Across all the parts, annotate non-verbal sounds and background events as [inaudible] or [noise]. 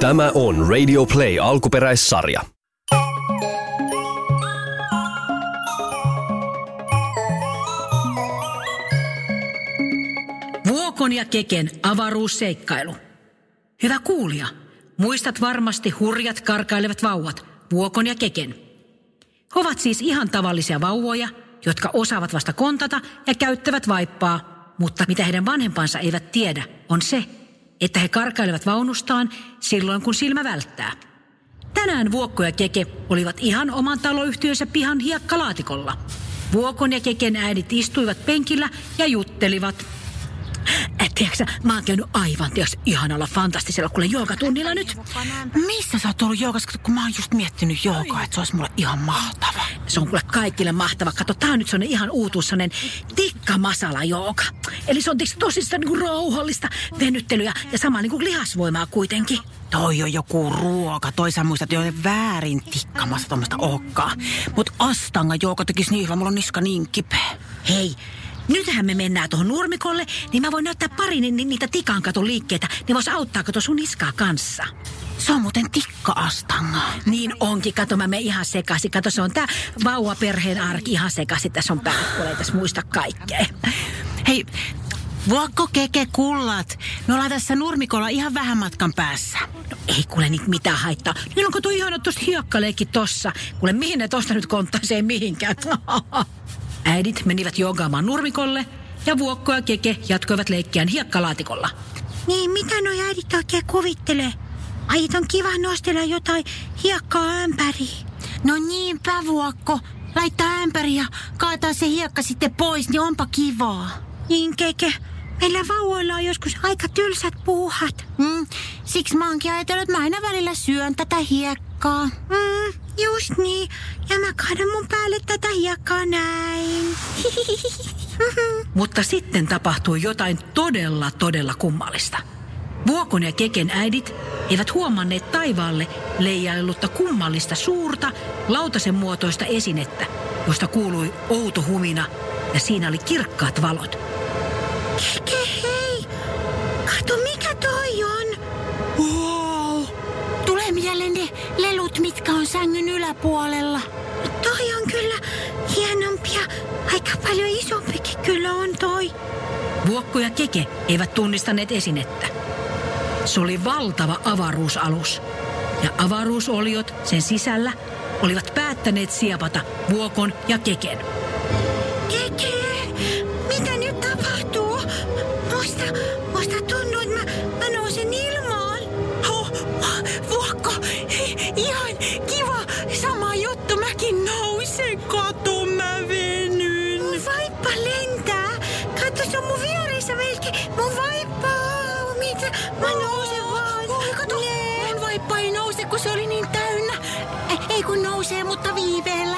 Tämä on Radio Play alkuperäissarja. Vuokon ja Keken avaruusseikkailu. Hyvä kuulija, muistat varmasti hurjat karkailevat vauvat, Vuokon ja Keken. He ovat siis ihan tavallisia vauvoja, jotka osaavat vasta kontata ja käyttävät vaippaa, mutta mitä heidän vanhempansa eivät tiedä, on se, että he karkailevat vaunustaan silloin, kun silmä välttää. Tänään Vuokko ja Keke olivat ihan oman taloyhtiönsä pihan hiekkalaatikolla. Vuokon ja Keken äidit istuivat penkillä ja juttelivat. Tiedätkö, mä oon käynyt aivan tiiäks, ihanalla fantastisella kuule joogatunnilla nyt. Missä sä oot ollut joogassa, kun mä oon just miettinyt joogaa, että se olisi mulle ihan mahtava. Se on kuule kaikille mahtava. Kato, tää on nyt sellainen ihan uutuus, sellainen tikka masala jooga. Eli se on tietysti tosissaan niin rauhallista venyttelyä ja samalla niin kuin lihasvoimaa kuitenkin. Toi on joku ruoka. Toisa muistat jo väärin tikkamassa tuommoista okkaa. Mut astanga jooga tekisi niin hyvä, mulla on niska niin kipeä. Hei, nythän me mennään tuohon nurmikolle, niin mä voin näyttää pari ni- ni- niitä tikan katon liikkeitä. Niin vois auttaa kato sun niskaa kanssa. Se on muuten tikka-astanga. Niin onkin, kato mä me ihan sekaisin. Kato se on tää vauvaperheen arki ihan sekaisin. Tässä on päät, kun ei tässä muista kaikkea. Hei, Vuokko keke kullat. Me ollaan tässä nurmikolla ihan vähän matkan päässä. No ei kuule niitä mitään haittaa. Niillä on kato ihana tosta hiekkaleikki tossa. Kuule mihin ne tosta nyt konttaisee mihinkään. [laughs] Äidit menivät jogaamaan nurmikolle ja Vuokko ja Keke jatkoivat leikkiään hiekkalaatikolla. Niin, mitä noi äidit oikein kuvittelee? Ai, on kiva nostella jotain hiekkaa ämpäriin. No niinpä, Vuokko. Laittaa ämpäri ja kaataa se hiekka sitten pois, niin onpa kivaa. Niin, keke. Meillä vauvoilla on joskus aika tylsät puuhat. Mm, siksi mä oonkin ajatellut, että mä aina välillä syön tätä hiekkaa. Mm, just niin. Ja mä kaadan mun päälle tätä hiekkaa näin. [laughs] Mutta sitten tapahtui jotain todella, todella kummallista. Vuokon ja Keken äidit eivät huomanneet taivaalle leijaillutta kummallista suurta, lautasen muotoista esinettä, josta kuului outo humina ja siinä oli kirkkaat valot. Keke, hei. Mitkä on sängyn yläpuolella. Toi on kyllä hienompi ja aika paljon isompikin kyllä on toi. Vuokko ja Keke eivät tunnistaneet esinettä. Se oli valtava avaruusalus. Ja avaruusoliot sen sisällä olivat päättäneet siepata Vuokon ja Keken. Keke, kun se oli niin täynnä. Eh, Ei kun nousee, mutta viiveellä.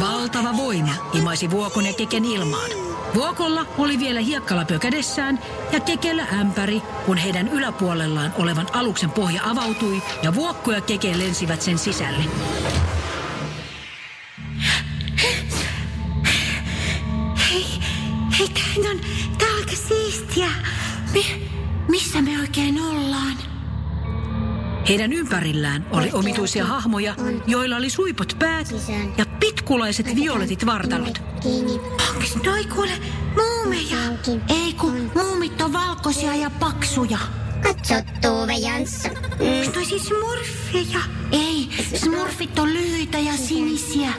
Valtava voima imaisi Vuokon ja Keken ilmaan. Vuokolla oli vielä hiekkalapio kädessään ja Kekellä ämpäri, kun heidän yläpuolellaan olevan aluksen pohja avautui ja Vuokko ja Keke lensivät sen sisälle. Heidän ympärillään oli omituisia hahmoja, joilla oli suipot päät ja pitkulaiset violetit vartalot. Onks noi kuule muumeja? Ei kun muumit on valkoisia ja paksuja. Katso Tuve Jansson. Mm, Onks noi siis smurfeja? Ei, smurfit on lyhyitä ja sinisiä.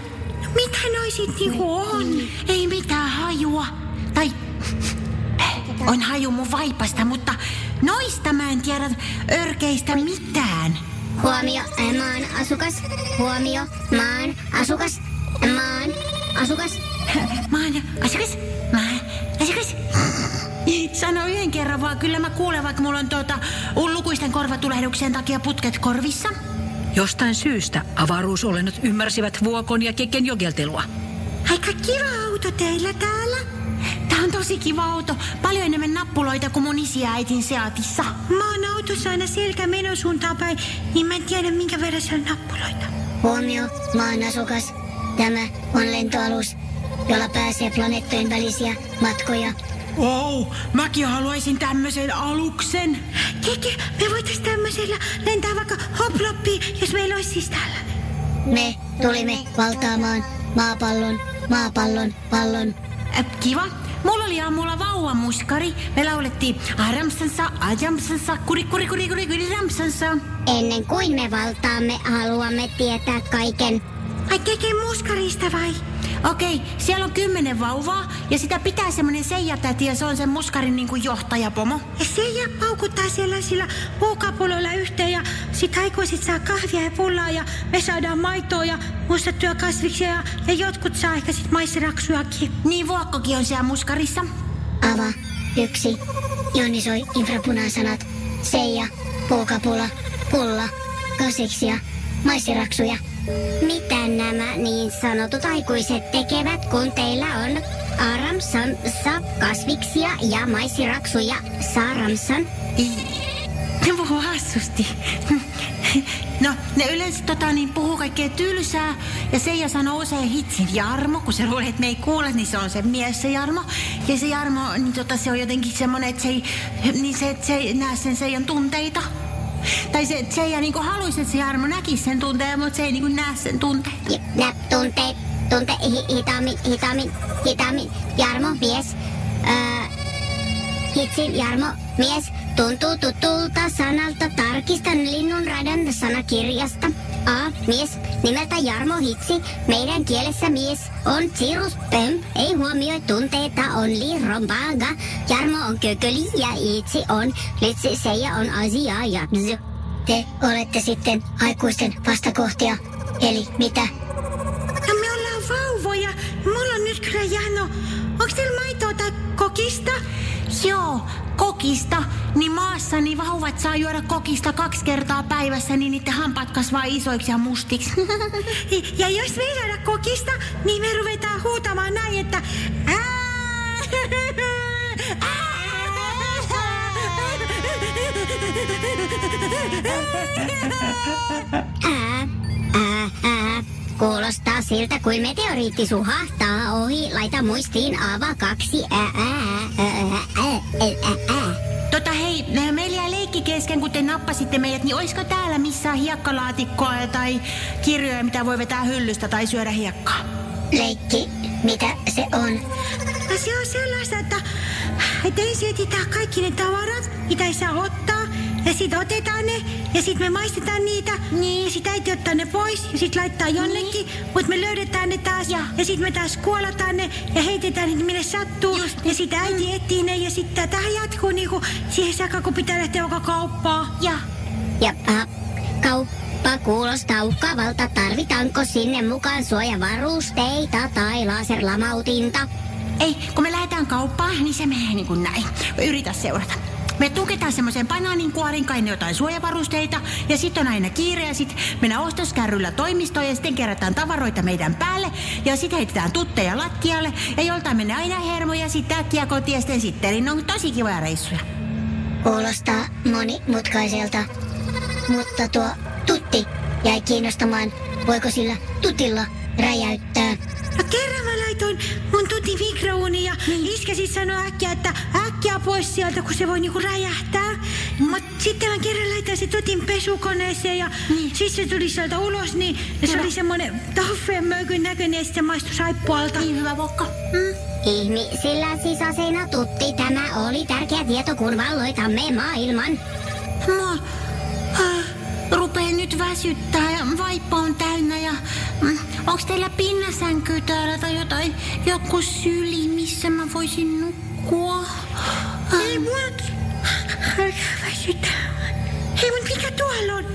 No, mitä noi sit niinku on? Ei mitään hajua. Tai on haju mun vaipasta, mutta noista mä en tiedä örkeistä mitään. Huomio, maan asukas. Huomio, maan asukas. Maan asukas. [laughs] Mä oon asukas. Mä oon asukas. [laughs] Sano yhden kerran vaan, kyllä mä kuulen, vaikka mulla on tuota lukuisten korvatulehduksen takia putket korvissa. Jostain syystä avaruusolennot ymmärsivät Vuokon ja Keken jogeltelua. Aika kiva auto teillä täällä. On tosi kiva auto. Paljon enemmän nappuloita kuin mun isi ja äitin Seatissa. Mä oon autossa aina selkä menosuuntaan päin, niin mä en tiedä minkä verran siellä on nappuloita. Huomio, maan asukas. Tämä on lentoalus, jolla pääsee planeettojen välisiä matkoja Oh, mäkin haluaisin tämmöisen aluksen. Keke, me voitais tämmöisellä lentää vaikka hoploppiin, jos meillä olisi siis tällainen. Me tulimme valtaamaan maapallon, maapallon, pallon. Äh, kiva. Mulla oli aamulla vauvamuskari. Me laulettiin Aramsansa, Ajamsansa, kuri kuri kuri kuri kuri ramsansa. Ennen kuin me valtaamme, haluamme tietää kaiken. Ai Keke muskarista vai? Okei, siellä on kymmenen vauvaa ja sitä pitää semmonen Seija-täti ja se on sen muskarin niin kuin johtajapomo. Ja Seija paukuttaa siellä sillä puukapuloilla yhteen ja sit aikuiset saa kahvia ja pullaa ja me saadaan maitoa ja mustettuja kasviksia ja, ja jotkut saa ehkä sit maisiraksujakin. Niin vuokkokin on siellä muskarissa. Ava, yksi. Jonisoi infrapunasanat. Seija, puukapula, pulla, kasviksia, maisiraksuja. Mitä nämä niin sanotut aikuiset tekevät, kun teillä on aramsan, sap, kasviksia ja maisiraksuja saaramsan? Ne puhuu hassusti. No, ne yleensä tota, niin puhuu kaikkea tylsää. Ja Seija sanoo usein hitsin Jarmo, kun se luulee, että me ei kuule, niin se on se mies se Jarmo. Ja se Jarmo, niin tota, se on jotenkin semmoinen, että se ei, niin se, että se ei näe sen Seijan tunteita. Tai se, että Seija niin haluaisi, että se Jarmo näkisi sen tunteen, mutta se ei niin näe sen tunteen. Nä, tunteet, tunte, hi, hitaammin, hitaammin, hitaammin. Jarmo, mies. Öö, hitsin, Jarmo, mies. Tuntuu tutulta sanalta. Tarkistan linnun radan sanakirjasta. A, mies. Nimeltä Jarmo Hitsi. Meidän kielessä mies on Cirus Pöm. Ei huomioi tunteita, on li rombaga. Jarmo on kököli ja Itsi on litsi. Seija on asia ja bzz. Te olette sitten aikuisten vastakohtia. Eli mitä? No me ollaan vauvoja. Mulla on nyt kyllä jano. Onks teillä maitoa tai kokista? Joo, kokista. Niin maassa niin vauvat saa juoda kokista kaksi kertaa päivässä, niin niiden hampaat kasvaa isoiksi ja mustiksi. [laughs] Ja jos me ei saada kokista, niin me ruvetaan huutamaan näin, että... Ää, [laughs] ää, ää. Kuulostaa siltä, kuin meteoriitti suhahtaa ohi. Laita muistiin ava kaksi. Ää, ää, ää, tota hei, meillä jäi leikki kesken, kun te nappasitte meidät, niin oisko täällä missään hiekkalaatikkoa tai kirjoja, mitä voi vetää hyllystä tai syödä hiekkaa? Leikki, mitä se on? No se on sellaista, että, että ensin etsitään kaikki ne tavarat, mitä ei saa ottaa. Ja sitten otetaan ne ja sitten me maistetaan niitä. Niin. Ja sitten äiti ottaa ne pois ja sitten laittaa jonnekin. Niin. Mutta me löydetään ne taas ja, ja sitten me taas kuolataan ne ja heitetään ne minne sattuu. Just. Ja sitten äiti etsii ne ja sitten tämä jatkuu niinku siihen saakka, kun pitää lähteä vaikka kauppaa. Ja Ja äh, kauppa kuulostaa uhkaavalta. Tarvitaanko sinne mukaan suojavarusteita tai laserlamautinta? ei, kun me lähdetään kauppaan, niin se menee niin kuin näin. Yritä seurata. Me tuketaan semmoiseen banaanin kuorin kai jotain suojavarusteita ja sitten on aina kiire ja sitten mennään ostoskärryllä toimistoon ja sitten kerätään tavaroita meidän päälle ja sitten heitetään tutteja lattialle ja joltain menee aina hermo ja sitten äkkiä kotiin ja sitten on tosi kivoja reissuja. Kuulostaa monimutkaiselta. Mutta tuo tutti jäi kiinnostamaan. Voiko sillä tutilla räjäyttää? No kerran mä laitoin mun tuti mikrouuniin ja niin. iskä sit sanoi äkkiä, että äkkiä pois sieltä, kun se voi niinku räjähtää. Mm. Mut sitten mä kerran laitoin se tutin pesukoneeseen ja niin. siis se tuli sieltä ulos, niin ja se Hyvä. oli semmonen toffeen möykyn näköinen ja sitten se maistui saippualta. Niin hyvä vokka. Mm. Ihmisillä sisäisenä tutti tämä oli tärkeä tieto, kun valloitamme maailman. Mua äh, rupee nyt väsyttää ja vaippa on täynnä ja mm, onks teillä pinnasänky täällä tai jotain, joku syli, missä mä voisin nukkua? Ei mua alkaa väsyttää. Hei, mut mikä tuolla on?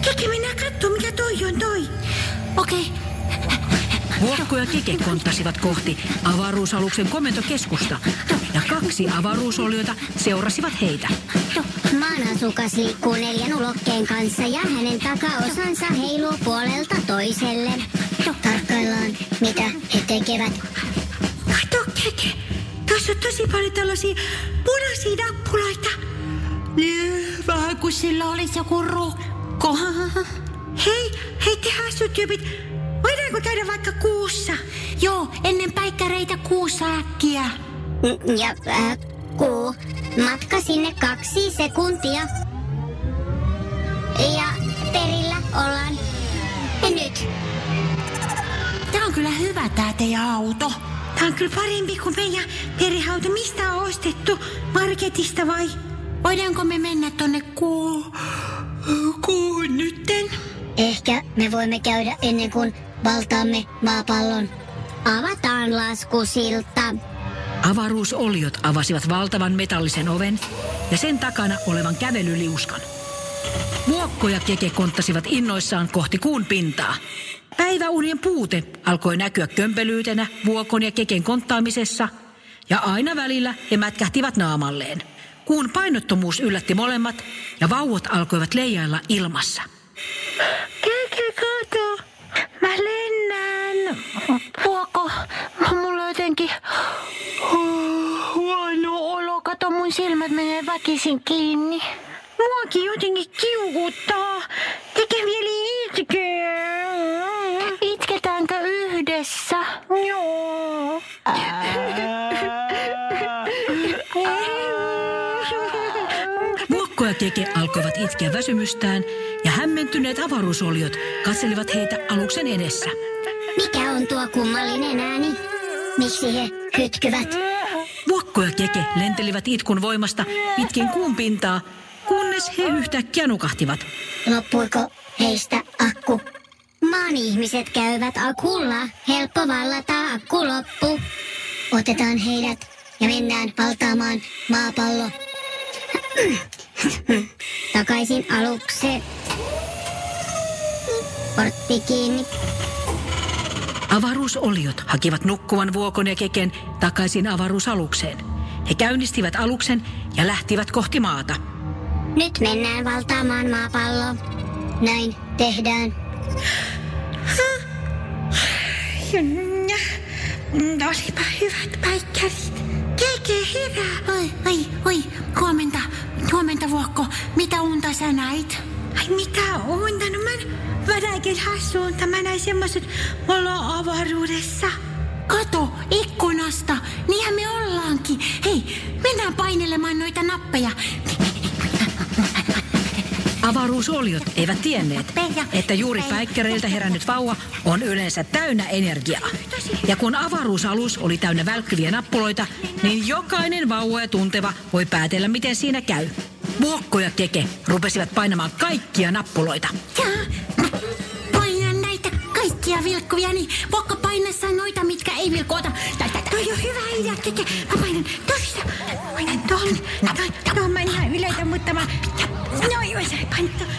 Keke, mennään kattoo, mikä toi on toi. Okei, Vuokko ja Keke konttasivat kohti avaruusaluksen komentokeskusta. Ja kaksi avaruusoliota seurasivat heitä. Maan asukas liikkuu neljän ulokkeen kanssa ja hänen takaosansa heiluu puolelta toiselle. Tarkkaillaan, mitä he tekevät. Kato, Keke. Tuossa on tosi paljon tällaisia punaisia nappuloita. Niin, vähän kuin sillä olisi joku rokko. Hei, hei te hassutyypit. Voidaanko käydä vaikka kuussa? Joo, ennen päikkäreitä kuussa äkkiä. Mm, Ja äh, kuu. Matka sinne kaksi sekuntia. Ja perillä ollaan nyt. Tää kyllä hyvä tää teidän auto. Tämä on kyllä parempi kuin meidän perheauto. Mistä on ostettu? Marketista vai? Voidaanko me mennä tonne kuu... kuuhun nytten? Ehkä me voimme käydä ennen kuin valtaamme maapallon. Avataan laskusilta. Avaruusoliot avasivat valtavan metallisen oven ja sen takana olevan kävelyliuskan. Vuokko ja keke konttasivat innoissaan kohti kuun pintaa. Päiväunien puute alkoi näkyä kömpelyytenä vuokon ja keken konttaamisessa, ja aina välillä he mätkähtivät naamalleen. Kuun painottomuus yllätti molemmat, ja vauvat alkoivat leijailla ilmassa. Keke, kato. Mä lennän. Vuoko, mulla jotenkin huono olo. Kato, mun silmät menee väkisin kiinni. Muakin jotenkin kiukuttaa. Teke mieli itkeä. Yhdessä? Joo. Vuokko ja keke alkoivat itkeä väsymystään, ja hämmentyneet avaruusoliot katselivat heitä aluksen edessä. Mikä on tuo kummallinen ääni? Miksi he hytkyvät? Vuokko ja keke lentelivät itkun voimasta pitkin kuun pintaa, kunnes he yhtäkkiä nukahtivat. Loppuiko heistä akku? Maan ihmiset käyvät akulla. Helppo vallata akku loppu. Otetaan heidät ja mennään valtaamaan maapallo. Takaisin alukseen. Portti kiinni. Avaruusoliot hakivat nukkuvan vuokon ja keken takaisin avaruusalukseen. He käynnistivät aluksen ja lähtivät kohti maata. Nyt mennään valtaamaan maapalloa. Näin tehdään. Olipa hyvät päikkärit. Keke, hyvä. Oi, oi, oi, huomenta, huomenta Vuokko. Mitä unta sä näit? Ai mitä unta? No mä, mä näinkin hassuunta. Mä näin semmoset, me ollaan avaruudessa. Kato, ikkunasta. Niinhän me ollaankin. Hei, mennään painelemaan noita nappeja. Avaruusoliot eivät tienneet, että juuri päikkäreiltä herännyt vauva on yleensä täynnä energiaa. Ja kun avaruusalus oli täynnä välkkyviä nappuloita, niin jokainen vauva ja tunteva voi päätellä, miten siinä käy. Vuokko ja keke rupesivat painamaan kaikkia nappuloita. Ja, painan näitä kaikkia vilkkuvia, niin Vuokko painassa noita, mitkä ei vilkuota. Toi on hyvä idea, Keke. Mä painan tossa. Painan. Toi, toi mä en ihan yleitä, mutta mä...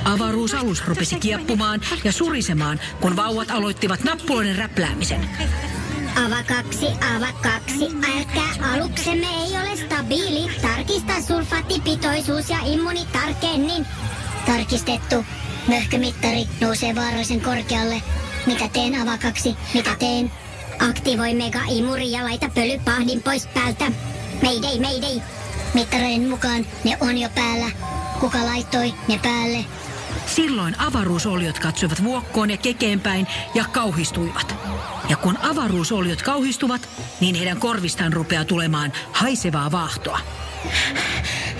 Avaruusalus rupesi kieppumaan ja surisemaan, kun vauvat aloittivat nappuloiden räpläämisen. Ava kaksi, ava kaksi. Älkää aluksemme ei ole stabiili. Tarkista sulfaattipitoisuus ja immunitarkennin. Tarkistettu. Möhkömittari nousee vaarallisen korkealle. Mitä teen ava kaksi? Mitä teen? Aktivoi mega-imuri ja laita pölypahdin pois päältä. Mayday, mayday. Mittareiden mukaan ne on jo päällä. Kuka laittoi ne päälle? Silloin avaruusoliot katsoivat vuokkoon ja kekeenpäin ja kauhistuivat. Ja kun avaruusoliot kauhistuvat, niin heidän korvistaan rupeaa tulemaan haisevaa vaahtoa.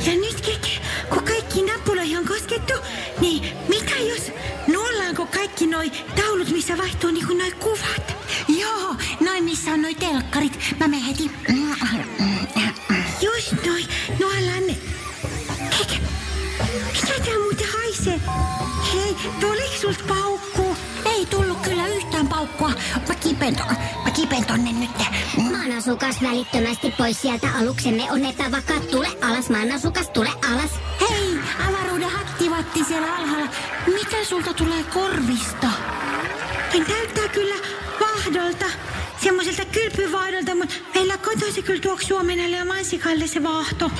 Ja nyt Keke, kun kaikki nappuloihin on koskettu, niin mitä jos nuollaanko kaikki noi taulut, missä vaihtuu niinku noi kuvat? Joo, noin missä on noi telkkarit. Mä menen heti. Just noi, nuollaan ne. Haisee? Hei, tuliko sulta paukku? Ei tullut kyllä yhtään paukkua. Mä kipen, to- mä kipen tonne nyt. Maan asukas välittömästi pois sieltä aluksemme on epävakaa. Tule alas, maan asukas, tule alas. Hei, avaruuden aktivatti siellä alhaalla. Mitä sulta tulee korvista? Hän näyttää kyllä vahdolta. Semmoiselta kylpyvaahdolta, mutta meillä kotona se kyllä tuoksuu omenalle ja mansikalle se vaahto.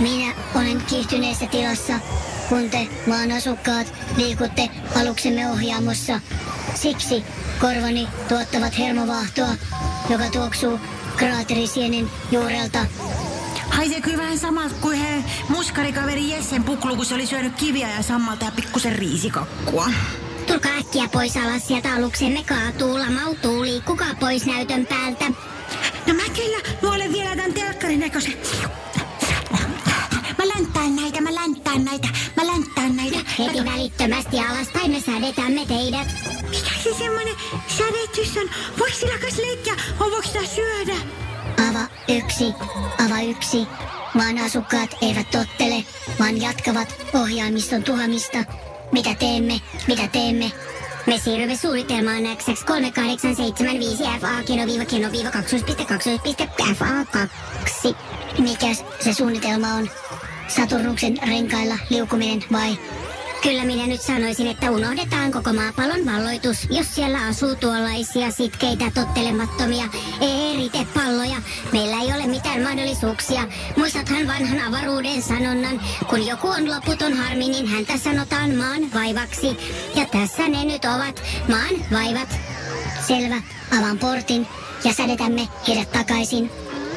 Minä olen kiihtyneessä tilassa, kun te maan asukkaat liikutte aluksemme ohjaamossa. Siksi korvani tuottavat hermovahtoa, joka tuoksuu kraaterisienen juurelta. Haisee kyllä vähän samalta kuin he muskarikaveri Jessen puklu, kun se oli syönyt kiviä ja sammalta ja pikkusen riisikakkua. Tulkaa äkkiä pois alas sieltä aluksemme kaatuu, lamautuu, liikkukaa pois näytön päältä. No mä kyllä nuolen vielä tämän telkkarin näköisen. Mä länttään näitä, mä länttään näitä, mä länttään näitä. Heti välittömästi alaspäin me sädetämme teidät. Mikä se semmonen sädetys on? Voiko sillä kas leikkiä? On voiko sitä syödä? Ava yksi, ava yksi. Maan asukkaat eivät tottele, vaan jatkavat ohjaamiston tuhamista. Mitä teemme, mitä teemme? Me siirrymme suunnitelmaan XX3875 FA keno viiva keno viiva 2.2.FA2. Mikäs se suunnitelma on? Saturnuksen renkailla liukuminen vai? Kyllä minä nyt sanoisin, että unohdetaan koko maapallon valloitus, jos siellä asuu tuollaisia sitkeitä tottelemattomia eritepalloja. Meillä ei ole mitään mahdollisuuksia. Muistathan vanhan avaruuden sanonnan, kun joku on loputon harmi, niin häntä sanotaan maan vaivaksi. Ja tässä ne nyt ovat, maan vaivat. Selvä, avaan portin ja sädetämme heidät takaisin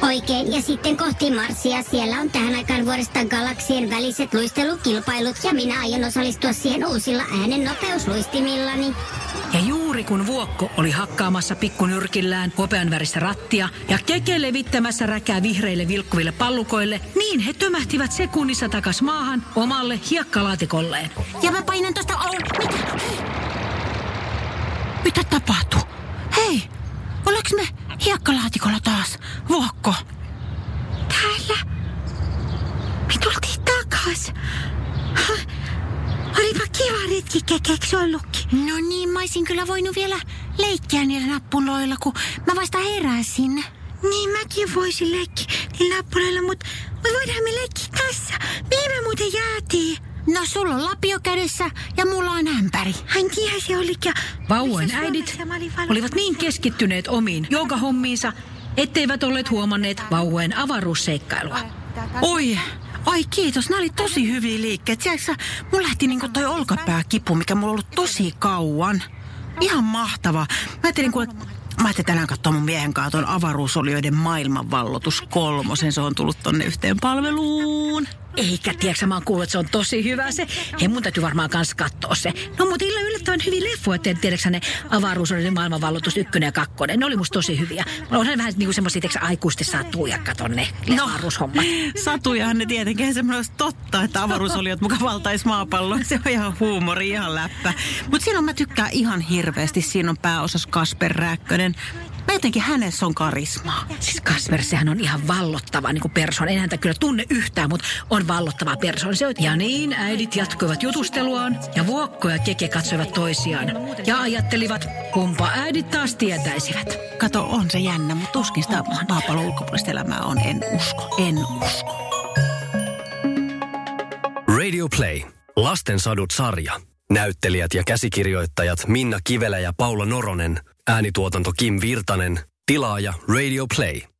Oikein, ja sitten kohti Marsia. Siellä on tähän aikaan vuodesta galaksien väliset luistelukilpailut, ja minä aion osallistua siihen uusilla äänen nopeusluistimillani. Ja juuri kun Vuokko oli hakkaamassa pikkunyrkillään hopeanväristä rattia ja Keke levittämässä räkää vihreille vilkkuville pallukoille, niin he tömähtivät sekunnissa takas maahan omalle hiekkalaatikolleen. Ja mä painan tosta... Oh, mitä? Mitä tapahtuu? Hei, Oleks me hiekkalaatikolla taas? Vuokko? Täällä. Me tultiin takas. Olipa kiva retki, kekeks ollutkin. No niin, mä olisin kyllä voinut vielä leikkiä niillä nappuloilla, kun mä vasta heräsin. Niin mäkin voisin leikkiä niillä nappuloilla, mutta mut voidaan me leikkiä tässä. Mihin me muuten jäätiin? No sulla on lapio kädessä ja mulla on ämpäri. Ai niinhän se olikin. Vauvojen äidit olivat niin keskittyneet omiin joogahommiinsa, etteivät olleet huomanneet vauvojen avaruusseikkailua. Oi, Ai kiitos, nämä oli tosi hyviä liikkeet. Tiedätkö, mulla lähti niinku toi olkapääkipu, mikä mulla on ollut tosi kauan. Ihan mahtavaa. Mä ajattelin, kun Mä ajattelin tänään katsoa mun miehen kanssa tuon avaruusolioiden maailmanvallotus kolmosen. Se on tullut tonne yhteen palveluun. Eikä, tiedätkö, mä oon kuullut, että se on tosi hyvä se. Hei, mun täytyy varmaan kans katsoa se. No, mutta illa yllättävän hyvin leffoja, että tiedätkö ne avaruusolioiden maailmanvallotus ykkönen ja kakkonen. Ne oli musta tosi hyviä. Mä on vähän niin kuin semmoisia, tiedätkö, aikuisesti satuja, katon ne no, avaruushommat. Satujahan ne tietenkin, semmoinen olisi totta, että avaruusoliot muka valtais maapallon. Se on ihan huumori, ihan läppä. Mutta siinä on, mä tykkään ihan hirveästi. Siinä on pääosas Kasper Rääkkönen. Jotenkin hänessä on karismaa. Siis Kasper, sehän on ihan vallottava niin persoon. En häntä kyllä tunne yhtään, mutta on vallottava persoon. Se on... Ja niin äidit jatkoivat jutusteluaan ja Vuokko ja Keke katsoivat toisiaan. Ja ajattelivat, kumpa äidit taas tietäisivät. Kato, on se jännä, mutta tuskin sitä maapallon ulkopuolista elämää on. En usko, en usko. Radio Play. Lasten sadut sarja. Näyttelijät ja käsikirjoittajat Minna Kivelä ja Paula Noronen – Äänituotanto Kim Virtanen. Tilaaja Radio Play.